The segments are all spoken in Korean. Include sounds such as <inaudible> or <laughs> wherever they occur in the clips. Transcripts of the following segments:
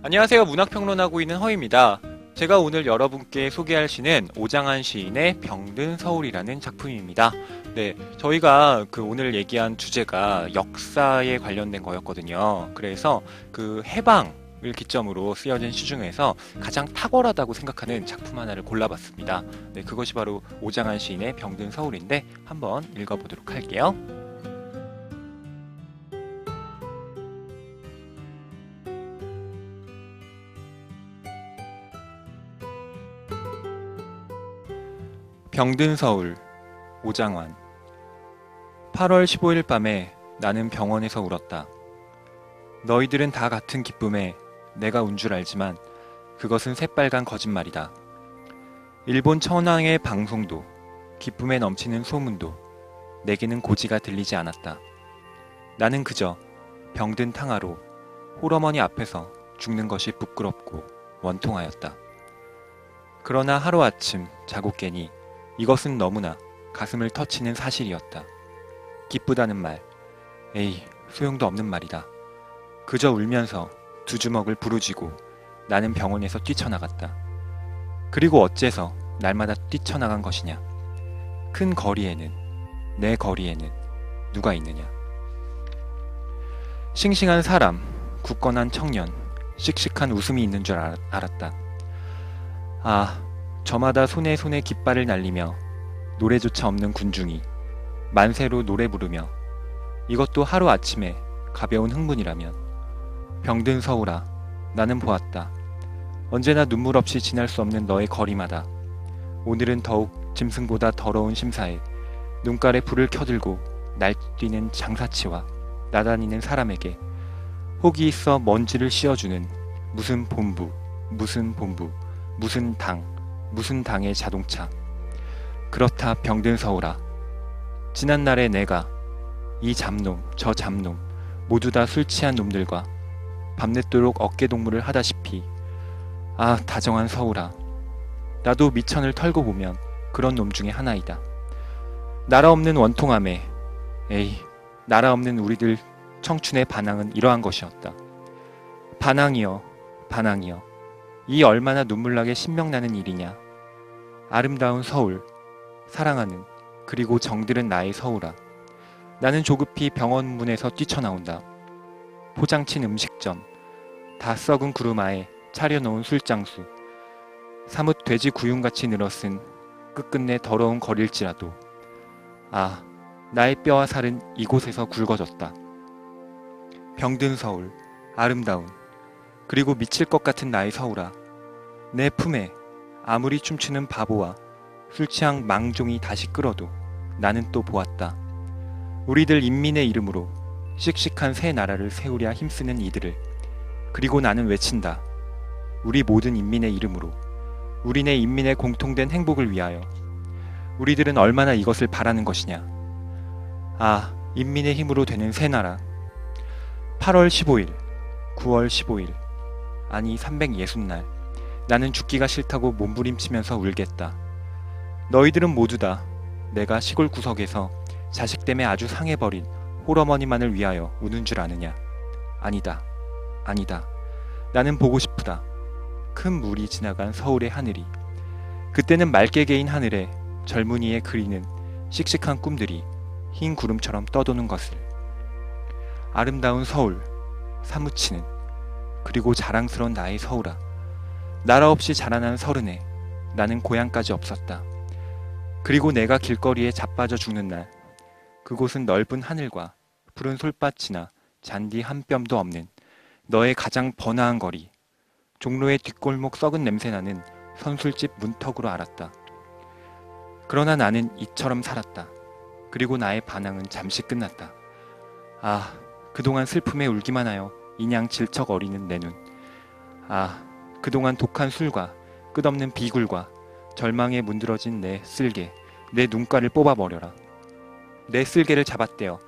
안녕하세요. 문학평론하고 있는 허입니다. 제가 오늘 여러분께 소개할 시는 오장한 시인의 병든 서울이라는 작품입니다. 네, 저희가 그 오늘 얘기한 주제가 역사에 관련된 거였거든요. 그래서 그 해방 을 기점으로 쓰여진 시 중에서 가장 탁월하다고 생각하는 작품 하나를 골라봤습니다. 네, 그것이 바로 오장한 시인의 병든 서울인데 한번 읽어보도록 할게요. 병든 서울 오장환 8월 15일 밤에 나는 병원에서 울었다. 너희들은 다 같은 기쁨에 내가 운 줄 알지만 그것은 새빨간 거짓말이다. 일본 천황의 방송도 기쁨에 넘치는 소문도 내게는 고지가 들리지 않았다. 나는 그저 병든 탕하로 홀어머니 앞에서 죽는 것이 부끄럽고 원통하였다. 그러나 하루아침 자고 깨니 이것은 너무나 가슴을 터치는 사실이었다. 기쁘다는 말, 에이, 소용도 없는 말이다. 그저 울면서 두 주먹을 부르쥐고 나는 병원에서 뛰쳐나갔다. 그리고 어째서 날마다 뛰쳐나간 것이냐? 큰 거리에는, 내 거리에는 누가 있느냐? 싱싱한 사람, 굳건한 청년, 씩씩한 웃음이 있는 줄 알- 알았다. 아, 저마다 손에 손에 깃발을 날리며 노래조차 없는 군중이 만세로 노래 부르며 이것도 하루 아침에 가벼운 흥분이라면 병든 서울아 나는 보았다. 언제나 눈물 없이 지날 수 없는 너의 거리마다 오늘은 더욱 짐승보다 더러운 심사에 눈깔에 불을 켜들고 날뛰는 장사치와 나다니는 사람에게 혹이 있어 먼지를 씌워주는 무슨 본부, 무슨 본부, 무슨 당, 무슨 당의 자동차. 그렇다 병든 서울아. 지난날에 내가 이 잡놈, 저 잡놈, 모두 다 술 취한 놈들과 밤늦도록 어깨동무를 하다시피 아 다정한 서울아. 나도 미천을 털고 보면 그런 놈 중에 하나이다. 나라 없는 원통함에 에이 나라 없는 우리들 청춘의 반항은 이러한 것이었다. 반항이여 반항이여 이 얼마나 눈물나게 신명나는 일이냐. 아름다운 서울, 사랑하는 그리고 정들은 나의 서울아. 나는 조급히 병원 문에서 뛰쳐나온다. 포장친 음식점, 다 썩은 구루마에 차려놓은 술장수, 사뭇 돼지 구윤같이 늘어쓴 끝끝내 더러운 거릴지라도 아, 나의 뼈와 살은 이곳에서 굵어졌다. 병든 서울, 아름다운 그리고 미칠 것 같은 나의 서울아. 내 품에 아무리 춤추는 바보와 술 취한 망종이 다시 끌어도 나는 또 보았다. 우리들 인민의 이름으로 씩씩한 새 나라를 세우려 힘쓰는 이들을 그리고 나는 외친다. 우리 모든 인민의 이름으로 우리네 인민의 공통된 행복을 위하여 우리들은 얼마나 이것을 바라는 것이냐. 아, 인민의 힘으로 되는 새 나라. 8월 15일, 9월 15일, 아니 360날 나는 죽기가 싫다고 몸부림치면서 울겠다. 너희들은 모두 다 내가 시골 구석에서 자식 때문에 아주 상해버린 홀어머니만을 위하여 우는 줄 아느냐? 아니다. 아니다. 나는 보고 싶다. 큰 물이 지나간 서울의 하늘이. 그때는 맑게 개인 하늘에 젊은이의 그리는 씩씩한 꿈들이 흰 구름처럼 떠도는 것을. 아름다운 서울, 사무치는 그리고 자랑스러운 나의 서울아. 나라 없이 자라난 서른에 나는 고향까지 없었다. 그리고 내가 길거리에 자빠져 죽는 날, 그곳은 넓은 하늘과 푸른 솔밭이나 잔디 한 뼘도 없는 너의 가장 번화한 거리, 종로의 뒷골목 썩은 냄새나는 선술집 문턱으로 알았다. 그러나 나는 이처럼 살았다. 그리고 나의 반항은 잠시 끝났다. 아, 그동안 슬픔에 울기만 하여 인양 질척 어리는 내 눈. 아, 그동안 독한 술과 끝없는 비굴과 절망에 문드러진 내 쓸개, 내 눈가를 뽑아버려라. 내 쓸개를 잡아떼어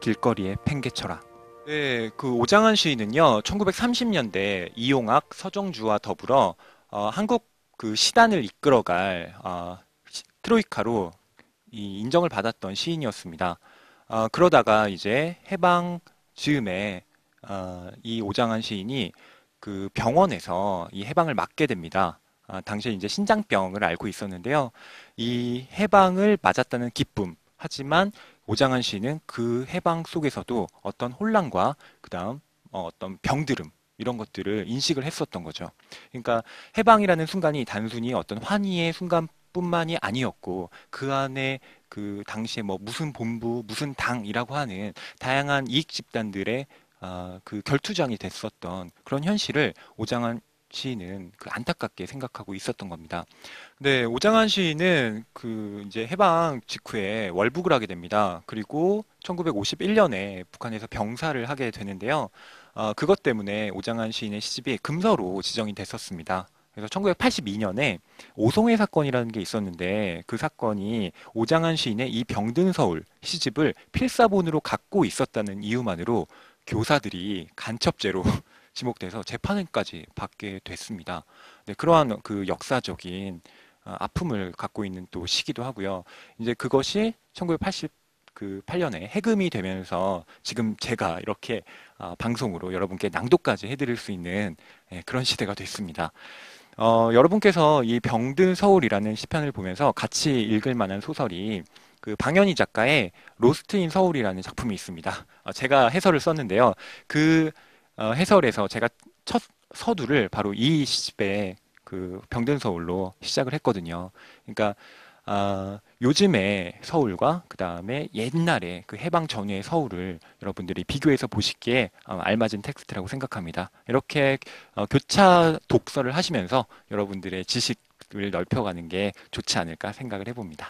길거리에 팽개쳐라. 네, 그 오장한 시인은요, 1930년대 이용학, 서정주와 더불어 어, 한국 그 시단을 이끌어갈 어, 시- 트로이카로 이 인정을 받았던 시인이었습니다. 어, 그러다가 이제 해방 즈음에 어, 이 오장한 시인이 그 병원에서 이 해방을 맞게 됩니다. 아, 당시에 이제 신장병을 앓고 있었는데요. 이 해방을 맞았다는 기쁨, 하지만 오장한 씨는 그 해방 속에서도 어떤 혼란과 그다음 어, 어떤 병들음 이런 것들을 인식을 했었던 거죠. 그러니까 해방이라는 순간이 단순히 어떤 환희의 순간뿐만이 아니었고 그 안에 그 당시에 뭐 무슨 본부, 무슨 당이라고 하는 다양한 이익 집단들의 아, 그 결투장이 됐었던 그런 현실을 오장한 시인은 그 안타깝게 생각하고 있었던 겁니다. 근데 오장한 시인은 그 이제 해방 직후에 월북을 하게 됩니다. 그리고 1951년에 북한에서 병사를 하게 되는데요. 어, 그것 때문에 오장한 시인의 시집이 금서로 지정이 됐었습니다. 그래서 1982년에 오송회 사건이라는 게 있었는데 그 사건이 오장한 시인의 이 병든 서울 시집을 필사본으로 갖고 있었다는 이유만으로 교사들이 간첩죄로 <laughs> 지목돼서 재판까지 받게 됐습니다. 네, 그러한 그 역사적인 어, 아픔을 갖고 있는 또 시기도 하고요. 이제 그것이 1980 그 8년에 해금이 되면서 지금 제가 이렇게 어, 방송으로 여러분께 낭독까지 해드릴 수 있는 예, 그런 시대가 됐습니다. 어, 여러분께서 이 병든 서울이라는 시편을 보면서 같이 읽을 만한 소설이 그 방현희 작가의 Lost in 서울이라는 작품이 있습니다. 어, 제가 해설을 썼는데요. 그 어, 해설에서 제가 첫 서두를 바로 이 시집의 그 병든 서울로 시작을 했거든요. 그러니까 아, 요즘의 서울과 그 다음에 옛날에 그 해방 전후의 서울을 여러분들이 비교해서 보시기에 어, 알맞은 텍스트라고 생각합니다. 이렇게 어, 교차 독서를 하시면서 여러분들의 지식을 넓혀가는 게 좋지 않을까 생각을 해봅니다.